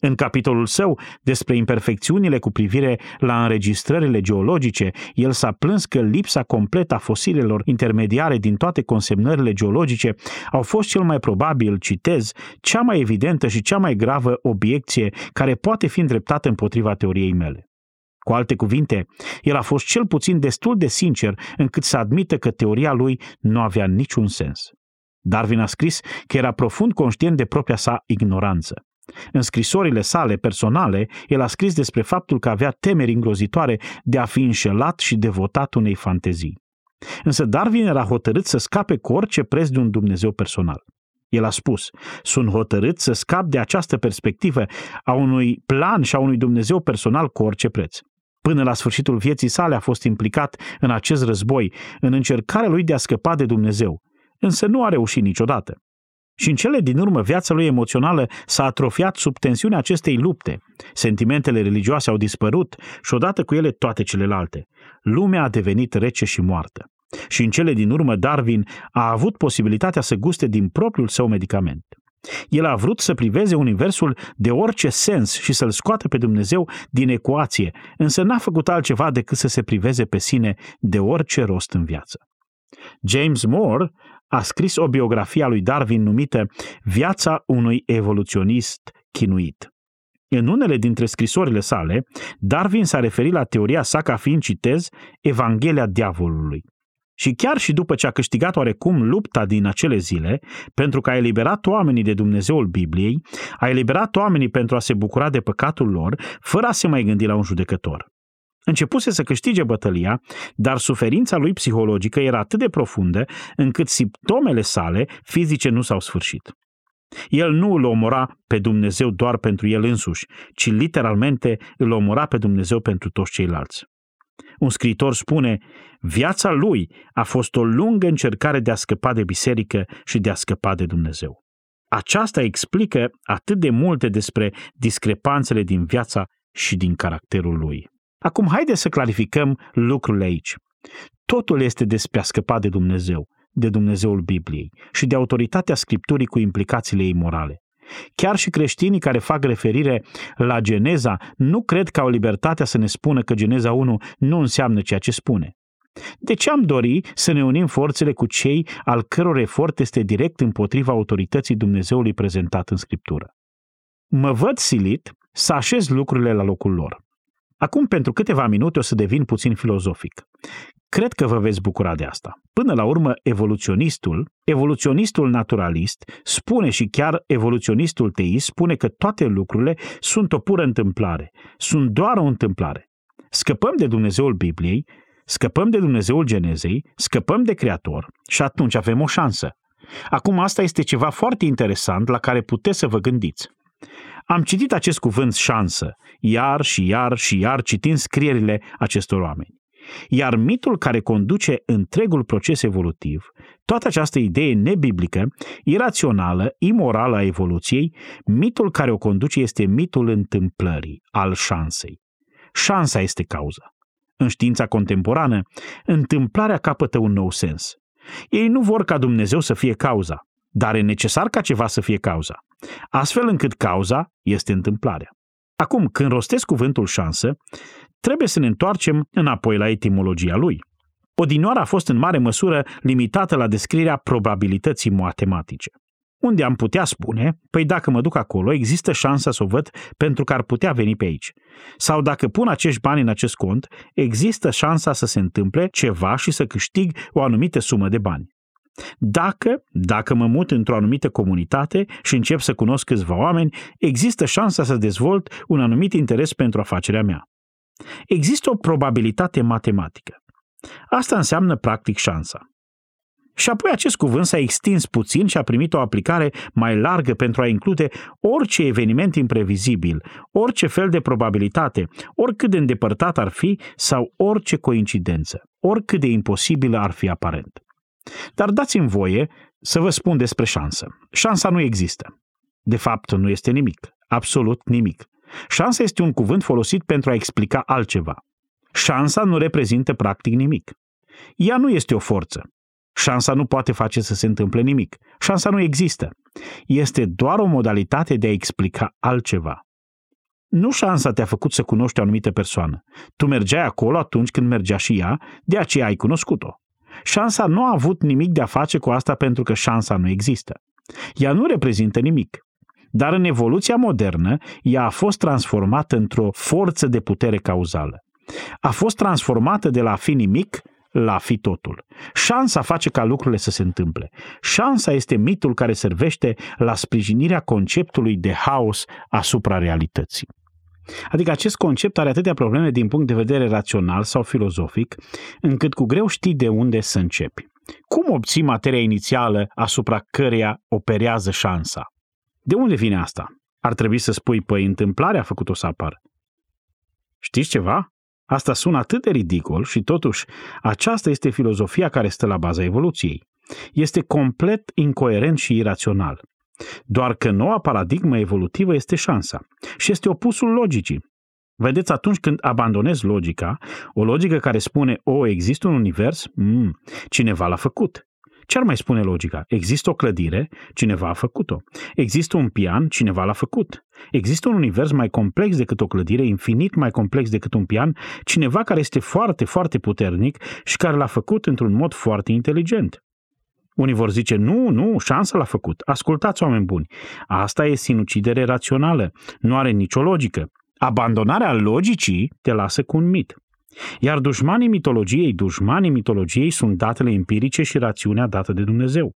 În capitolul său despre imperfecțiunile cu privire la înregistrările geologice, el s-a plâns că lipsa completă a fosilelor intermediare din toate consemnările geologice au fost cel mai probabil, citez, cea mai evidentă și cea mai gravă obiecție care poate fi îndreptată împotriva teoriei mele. Cu alte cuvinte, el a fost cel puțin destul de sincer încât să admită că teoria lui nu avea niciun sens. Darwin a scris că era profund conștient de propria sa ignoranță. În scrisorile sale personale, el a scris despre faptul că avea temeri îngrozitoare de a fi înșelat și devotat unei fantezii. Însă Darwin era hotărât să scape cu orice preț de un Dumnezeu personal. El a spus, sunt hotărât să scap de această perspectivă a unui plan și a unui Dumnezeu personal cu orice preț. Până la sfârșitul vieții sale a fost implicat în acest război, în încercarea lui de a scăpa de Dumnezeu, însă nu a reușit niciodată. Și în cele din urmă, viața lui emoțională s-a atrofiat sub tensiunea acestei lupte. Sentimentele religioase au dispărut și odată cu ele toate celelalte. Lumea a devenit rece și moartă. Și în cele din urmă, Darwin a avut posibilitatea să guste din propriul său medicament. El a vrut să priveze universul de orice sens și să-l scoată pe Dumnezeu din ecuație, însă n-a făcut altceva decât să se priveze pe sine de orice rost în viață. James Moore a scris o biografie a lui Darwin numită Viața unui evoluționist chinuit. În unele dintre scrisorile sale, Darwin s-a referit la teoria sa ca fiind, citez, Evanghelia diavolului. Și chiar și după ce a câștigat oarecum lupta din acele zile, pentru că a eliberat oamenii de Dumnezeul Bibliei, a eliberat oamenii pentru a se bucura de păcatul lor, fără a se mai gândi la un judecător. Începuse să câștige bătălia, dar suferința lui psihologică era atât de profundă încât simptomele sale fizice nu s-au sfârșit. El nu îl omora pe Dumnezeu doar pentru el însuși, ci literalmente îl omora pe Dumnezeu pentru toți ceilalți. Un scriitor spune, viața lui a fost o lungă încercare de a scăpa de biserică și de a scăpa de Dumnezeu. Aceasta explică atât de multe despre discrepanțele din viața și din caracterul lui. Acum, haide să clarificăm lucrurile aici. Totul este despre a scăpa de Dumnezeu, de Dumnezeul Bibliei și de autoritatea Scripturii cu implicațiile ei morale. Chiar și creștinii care fac referire la Geneza nu cred că au libertatea să ne spună că Geneza 1 nu înseamnă ceea ce spune. De ce am dori să ne unim forțele cu cei al căror efort este direct împotriva autorității Dumnezeului prezentat în Scriptură? Mă văd silit să așez lucrurile la locul lor. Acum, pentru câteva minute, o să devin puțin filozofic. Cred că vă veți bucura de asta. Până la urmă, evoluționistul, evoluționistul naturalist, spune și chiar evoluționistul teist, spune că toate lucrurile sunt o pură întâmplare, sunt doar o întâmplare. Scăpăm de Dumnezeul Bibliei, scăpăm de Dumnezeul Genezei, scăpăm de Creator și atunci avem o șansă. Acum asta este ceva foarte interesant la care puteți să vă gândiți. Am citit acest cuvânt șansă, iar și iar și iar citind scrierile acestor oameni. Iar mitul care conduce întregul proces evolutiv, toată această idee nebiblică, irațională, imorală a evoluției, mitul care o conduce este mitul întâmplării, al șansei. Șansa este cauza. În știința contemporană, întâmplarea capătă un nou sens. Ei nu vor ca Dumnezeu să fie cauza, dar e necesar ca ceva să fie cauza, astfel încât cauza este întâmplarea. Acum, când rostesc cuvântul șansă, trebuie să ne întoarcem înapoi la etimologia lui. Odinioara a fost în mare măsură limitată la descrierea probabilității matematice. Unde am putea spune, păi dacă mă duc acolo, există șansa să o văd pentru că ar putea veni pe aici. Sau dacă pun acești bani în acest cont, există șansa să se întâmple ceva și să câștig o anumită sumă de bani. Dacă, dacă mă mut într-o anumită comunitate și încep să cunosc câțiva oameni, există șansa să dezvolt un anumit interes pentru afacerea mea. Există o probabilitate matematică. Asta înseamnă practic șansa. Și apoi acest cuvânt s-a extins puțin și a primit o aplicare mai largă pentru a include orice eveniment imprevizibil, orice fel de probabilitate, oricât de îndepărtat ar fi sau orice coincidență, oricât de imposibilă ar fi aparent. Dar dați-mi voie să vă spun despre șansă. Șansa nu există. De fapt, nu este nimic. Absolut nimic. Șansa este un cuvânt folosit pentru a explica altceva. Șansa nu reprezintă practic nimic. Ea nu este o forță. Șansa nu poate face să se întâmple nimic. Șansa nu există. Este doar o modalitate de a explica altceva. Nu șansa te-a făcut să cunoști o anumită persoană. Tu mergeai acolo atunci când mergea și ea, de aceea ai cunoscut-o. Șansa nu a avut nimic de a face cu asta pentru că șansa nu există. Ea nu reprezintă nimic. Dar în evoluția modernă, ea a fost transformată într-o forță de putere cauzală. A fost transformată de la a fi nimic la a fi totul. Șansa face ca lucrurile să se întâmple. Șansa este mitul care servește la sprijinirea conceptului de haos asupra realității. Adică acest concept are atâtea probleme din punct de vedere rațional sau filozofic, încât cu greu știi de unde să începi. Cum obții materia inițială asupra căreia operează șansa? De unde vine asta? Ar trebui să spui, păi, întâmplarea a făcut-o să apară. Știți ceva? Asta sună atât de ridicol și totuși aceasta este filozofia care stă la baza evoluției. este complet incoerent și irațional. Doar că noua paradigmă evolutivă este șansa și este opusul logicii. Vedeți, atunci când abandonezi logica, o logică care spune, o, există un univers, mm, cineva l-a făcut. Ce ar mai spune logica? Există o clădire, cineva a făcut-o. Există un pian, cineva l-a făcut. Există un univers mai complex decât o clădire, infinit mai complex decât un pian, cineva care este foarte, foarte puternic și care l-a făcut într-un mod foarte inteligent. Unii vor zice, nu, nu, șansa l-a făcut. Ascultați, oameni buni, asta e sinucidere rațională, nu are nicio logică. Abandonarea logicii te lasă cu un mit. Iar dușmanii mitologiei, dușmanii mitologiei sunt datele empirice și rațiunea dată de Dumnezeu.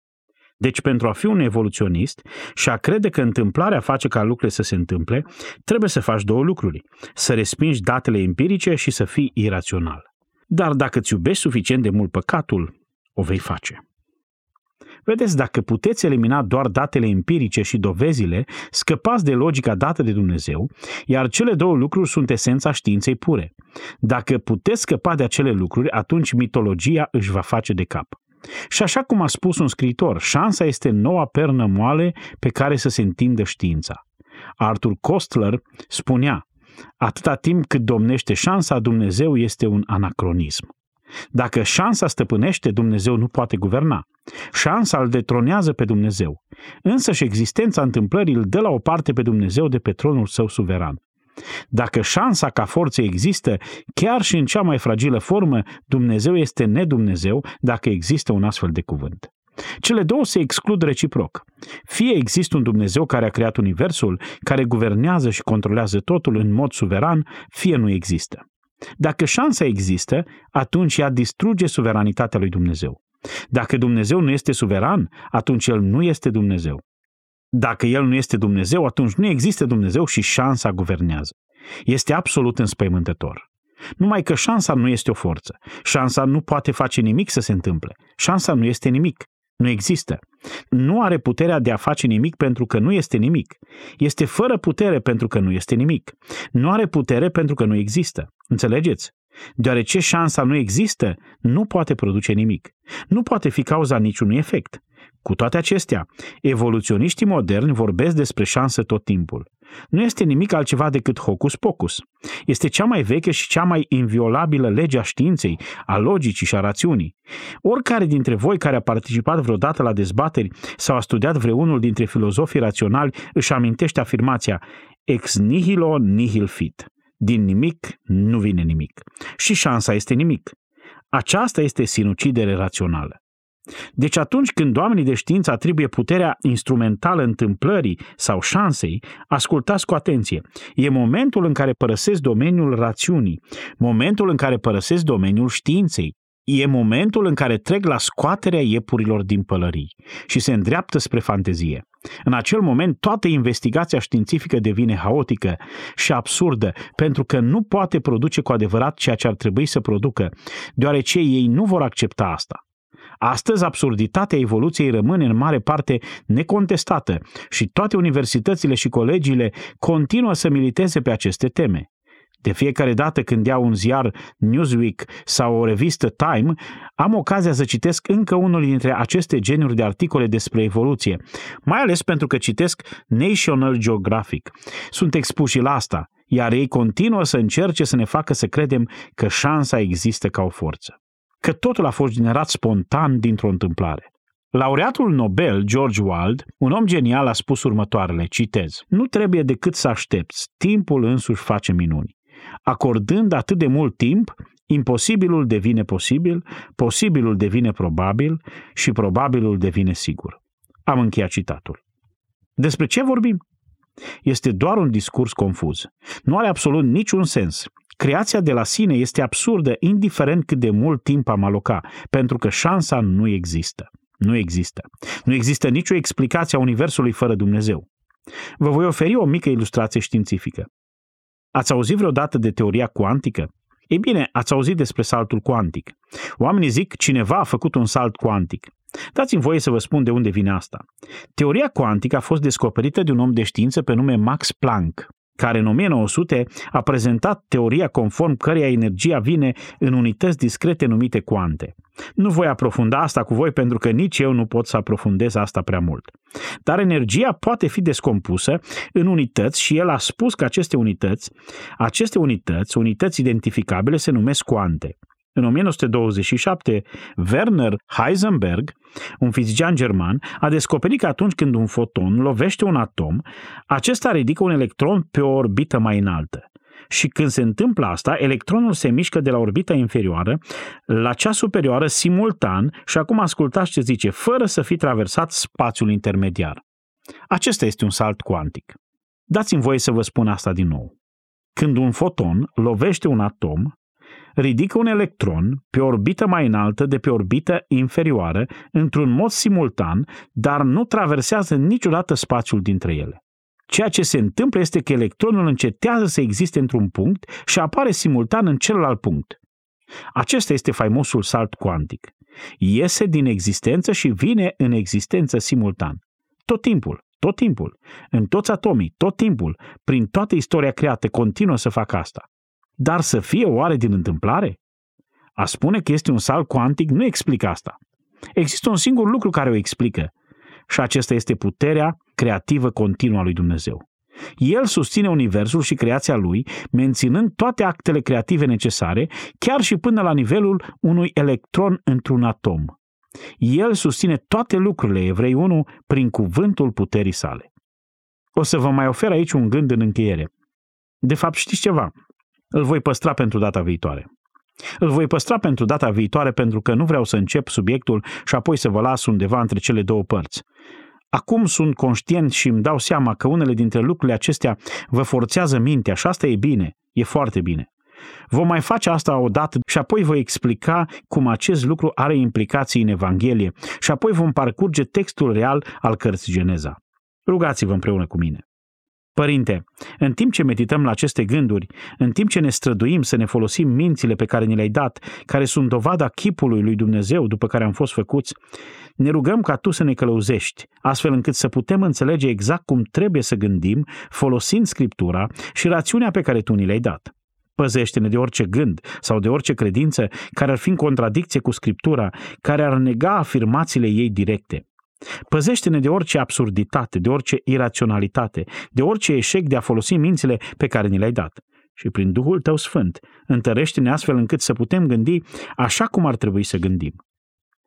Deci pentru a fi un evoluționist și a crede că întâmplarea face ca lucrurile să se întâmple, trebuie să faci două lucruri. Să respingi datele empirice și să fii irațional. Dar dacă îți iubești suficient de mult păcatul, o vei face. Vedeți, dacă puteți elimina doar datele empirice și dovezile, scăpați de logica dată de Dumnezeu, iar cele două lucruri sunt esența științei pure. Dacă puteți scăpa de acele lucruri, atunci mitologia își va face de cap. Și așa cum a spus un scriitor, șansa este noua pernă moale pe care să se întindă știința. Arthur Kostler spunea, atâta timp cât domnește șansa, Dumnezeu este un anacronism. Dacă șansa stăpânește, Dumnezeu nu poate guverna. Șansa îl detronează pe Dumnezeu. Însă și existența întâmplării îl dă la o parte pe Dumnezeu de pe tronul său suveran. Dacă șansa ca forță există, chiar și în cea mai fragilă formă, Dumnezeu este nedumnezeu dacă există un astfel de cuvânt. Cele două se exclud reciproc. Fie există un Dumnezeu care a creat Universul, care guvernează și controlează totul în mod suveran, fie nu există. Dacă șansa există, atunci ea distruge suveranitatea lui Dumnezeu. Dacă Dumnezeu nu este suveran, atunci El nu este Dumnezeu. Dacă El nu este Dumnezeu, atunci nu există Dumnezeu și șansa guvernează. Este absolut înspăimântător. Numai că șansa nu este o forță. Șansa nu poate face nimic să se întâmple. Șansa nu este nimic. Nu există. Nu are puterea de a face nimic pentru că nu este nimic. Este fără putere pentru că nu este nimic. Nu are putere pentru că nu există. Înțelegeți? Deoarece șansa nu există, nu poate produce nimic. Nu poate fi cauza niciunui efect. Cu toate acestea, evoluționiștii moderni vorbesc despre șansă tot timpul. Nu este nimic altceva decât hocus-pocus. Este cea mai veche și cea mai inviolabilă lege a științei, a logicii și a rațiunii. Oricare dintre voi care a participat vreodată la dezbateri sau a studiat vreunul dintre filozofii raționali își amintește afirmația ex nihilo nihil fit. Din nimic nu vine nimic. Și șansa este nimic. Aceasta este sinucidere rațională. Deci atunci când oamenii de știință atribuie puterea instrumentală întâmplării sau șansei, ascultați cu atenție. E momentul în care părăsesc domeniul rațiunii, momentul în care părăsesc domeniul științei, E momentul în care trec la scoaterea iepurilor din pălării și se îndreaptă spre fantezie. În acel moment, toată investigația științifică devine haotică și absurdă, pentru că nu poate produce cu adevărat ceea ce ar trebui să producă, deoarece ei nu vor accepta asta. Astăzi, absurditatea evoluției rămâne în mare parte necontestată și toate universitățile și colegiile continuă să militeze pe aceste teme. De fiecare dată când iau un ziar Newsweek sau o revistă Time, am ocazia să citesc încă unul dintre aceste genuri de articole despre evoluție, mai ales pentru că citesc National Geographic. Sunt expuși la asta, iar ei continuă să încerce să ne facă să credem că șansa există ca o forță. Că totul a fost generat spontan dintr-o întâmplare. Laureatul Nobel, George Wald, un om genial, a spus următoarele, citez, Nu trebuie decât să aștepți, timpul însuși face minuni. Acordând atât de mult timp, imposibilul devine posibil, posibilul devine probabil și probabilul devine sigur. Am încheiat citatul. Despre ce vorbim? Este doar un discurs confuz. Nu are absolut niciun sens. Creația de la sine este absurdă, indiferent cât de mult timp am aloca, pentru că șansa nu există. Nu există. Nu există nicio explicație a Universului fără Dumnezeu. Vă voi oferi o mică ilustrație științifică. Ați auzit vreodată de teoria cuantică? Ei bine, ați auzit despre saltul cuantic. Oamenii zic cineva a făcut un salt cuantic. Dați-mi voie să vă spun de unde vine asta. Teoria cuantică a fost descoperită de un om de știință pe nume Max Planck, care în 1900 a prezentat teoria conform căreia energia vine în unități discrete numite cuante. Nu voi aprofunda asta cu voi pentru că nici eu nu pot să aprofundez asta prea mult. Dar energia poate fi descompusă în unități și el a spus că aceste unități, aceste unități, unități identificabile, se numesc cuante. În 1927, Werner Heisenberg, un fizician german, a descoperit că atunci când un foton lovește un atom, acesta ridică un electron pe o orbită mai înaltă. Și când se întâmplă asta, electronul se mișcă de la orbita inferioară la cea superioară simultan și acum ascultați ce zice, fără să fi traversat spațiul intermediar. Acesta este un salt cuantic. Dați-mi voie să vă spun asta din nou. Când un foton lovește un atom, ridică un electron pe o orbită mai înaltă de pe orbită inferioară într-un mod simultan, dar nu traversează niciodată spațiul dintre ele. Ceea ce se întâmplă este că electronul încetează să existe într-un punct și apare simultan în celălalt punct. Acesta este faimosul salt cuantic. Iese din existență și vine în existență simultan. Tot timpul, tot timpul, în toți atomii, tot timpul, prin toată istoria creată, continuă să facă asta. Dar să fie oare din întâmplare? A spune că este un salt cuantic nu explică asta. Există un singur lucru care o explică și acesta este puterea creativă continuă a lui Dumnezeu. El susține Universul și creația lui, menținând toate actele creative necesare, chiar și până la nivelul unui electron într-un atom. El susține toate lucrurile, Evrei 1, prin cuvântul puterii sale. O să vă mai ofer aici un gând în încheiere. De fapt, știți ceva? Îl voi păstra pentru data viitoare. Îl voi păstra pentru data viitoare pentru că nu vreau să încep subiectul și apoi să vă las undeva între cele două părți. Acum sunt conștient și îmi dau seama că unele dintre lucrurile acestea vă forțează mintea și asta e bine, e foarte bine. Vom mai face asta odată și apoi voi explica cum acest lucru are implicații în Evanghelie și apoi vom parcurge textul real al cărții Geneza. Rugați-vă împreună cu mine. Părinte, în timp ce medităm la aceste gânduri, în timp ce ne străduim să ne folosim mințile pe care ni le-ai dat, care sunt dovada chipului lui Dumnezeu după care am fost făcuți, ne rugăm ca Tu să ne călăuzești, astfel încât să putem înțelege exact cum trebuie să gândim, folosind Scriptura și rațiunea pe care Tu ni le-ai dat. Păzește-ne de orice gând sau de orice credință care ar fi în contradicție cu Scriptura, care ar nega afirmațiile ei directe. Păzește-ne de orice absurditate, de orice iraționalitate, de orice eșec de a folosi mințile pe care ni le-ai dat. Și prin Duhul Tău Sfânt, întărește-ne astfel încât să putem gândi așa cum ar trebui să gândim.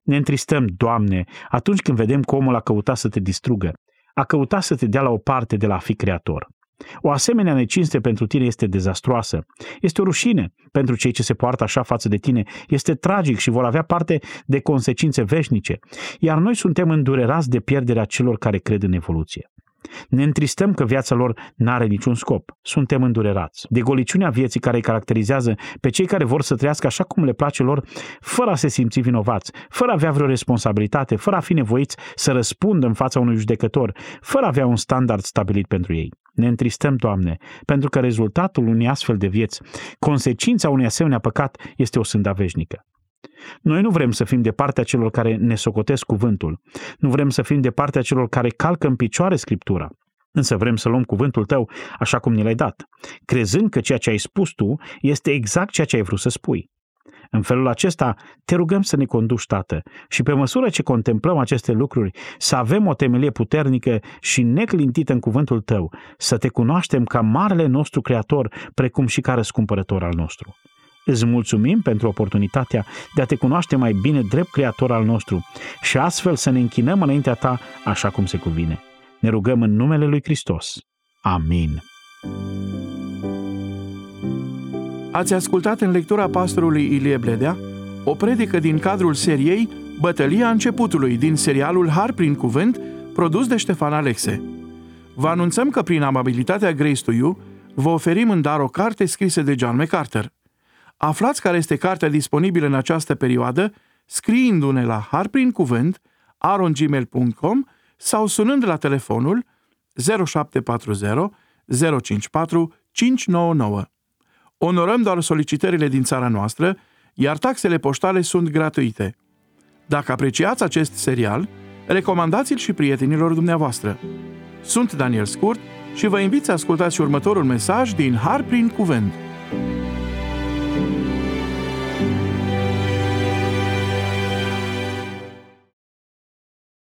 Ne întristăm, Doamne, atunci când vedem că omul a căutat să te distrugă, a căutat să te dea la o parte de la a fi creator. O asemenea necinste pentru tine este dezastroasă. Este o rușine pentru cei ce se poartă așa față de tine. Este tragic și vor avea parte de consecințe veșnice. Iar noi suntem îndurerați de pierderea celor care cred în evoluție. Ne întristăm că viața lor n-are niciun scop. Suntem îndurerați. De goliciunea vieții care îi caracterizează pe cei care vor să trăiască așa cum le place lor, fără a se simți vinovați, fără a avea vreo responsabilitate, fără a fi nevoiți să răspundă în fața unui judecător, fără a avea un standard stabilit pentru ei. Ne întristăm, Doamne, pentru că rezultatul unei astfel de vieți, consecința unui asemenea păcat, este o sânda veșnică. Noi nu vrem să fim de partea celor care ne socotesc cuvântul. Nu vrem să fim de partea celor care calcă în picioare Scriptura. Însă vrem să luăm cuvântul tău așa cum ni l-ai dat, crezând că ceea ce ai spus tu este exact ceea ce ai vrut să spui. În felul acesta te rugăm să ne conduci, Tată, și pe măsură ce contemplăm aceste lucruri, să avem o temelie puternică și neclintită în cuvântul Tău, să te cunoaștem ca marele nostru Creator, precum și ca răscumpărător al nostru. Îți mulțumim pentru oportunitatea de a te cunoaște mai bine drept creator al nostru și astfel să ne închinăm înaintea ta așa cum se cuvine. Ne rugăm în numele lui Hristos. Amin. Ați ascultat în lectura pastorului Ilie Bledea o predică din cadrul seriei Bătălia începutului din serialul Har prin cuvânt produs de Ștefan Alexe. Vă anunțăm că prin amabilitatea Grace to You vă oferim în dar o carte scrisă de John MacArthur. Aflați care este cartea disponibilă în această perioadă scriindu-ne la harprincuvânt arongmail.com sau sunând la telefonul 0740 054 599. Onorăm doar solicitările din țara noastră, iar taxele poștale sunt gratuite. Dacă apreciați acest serial, recomandați-l și prietenilor dumneavoastră. Sunt Daniel Scurt și vă invit să ascultați următorul mesaj din Har prin Cuvânt –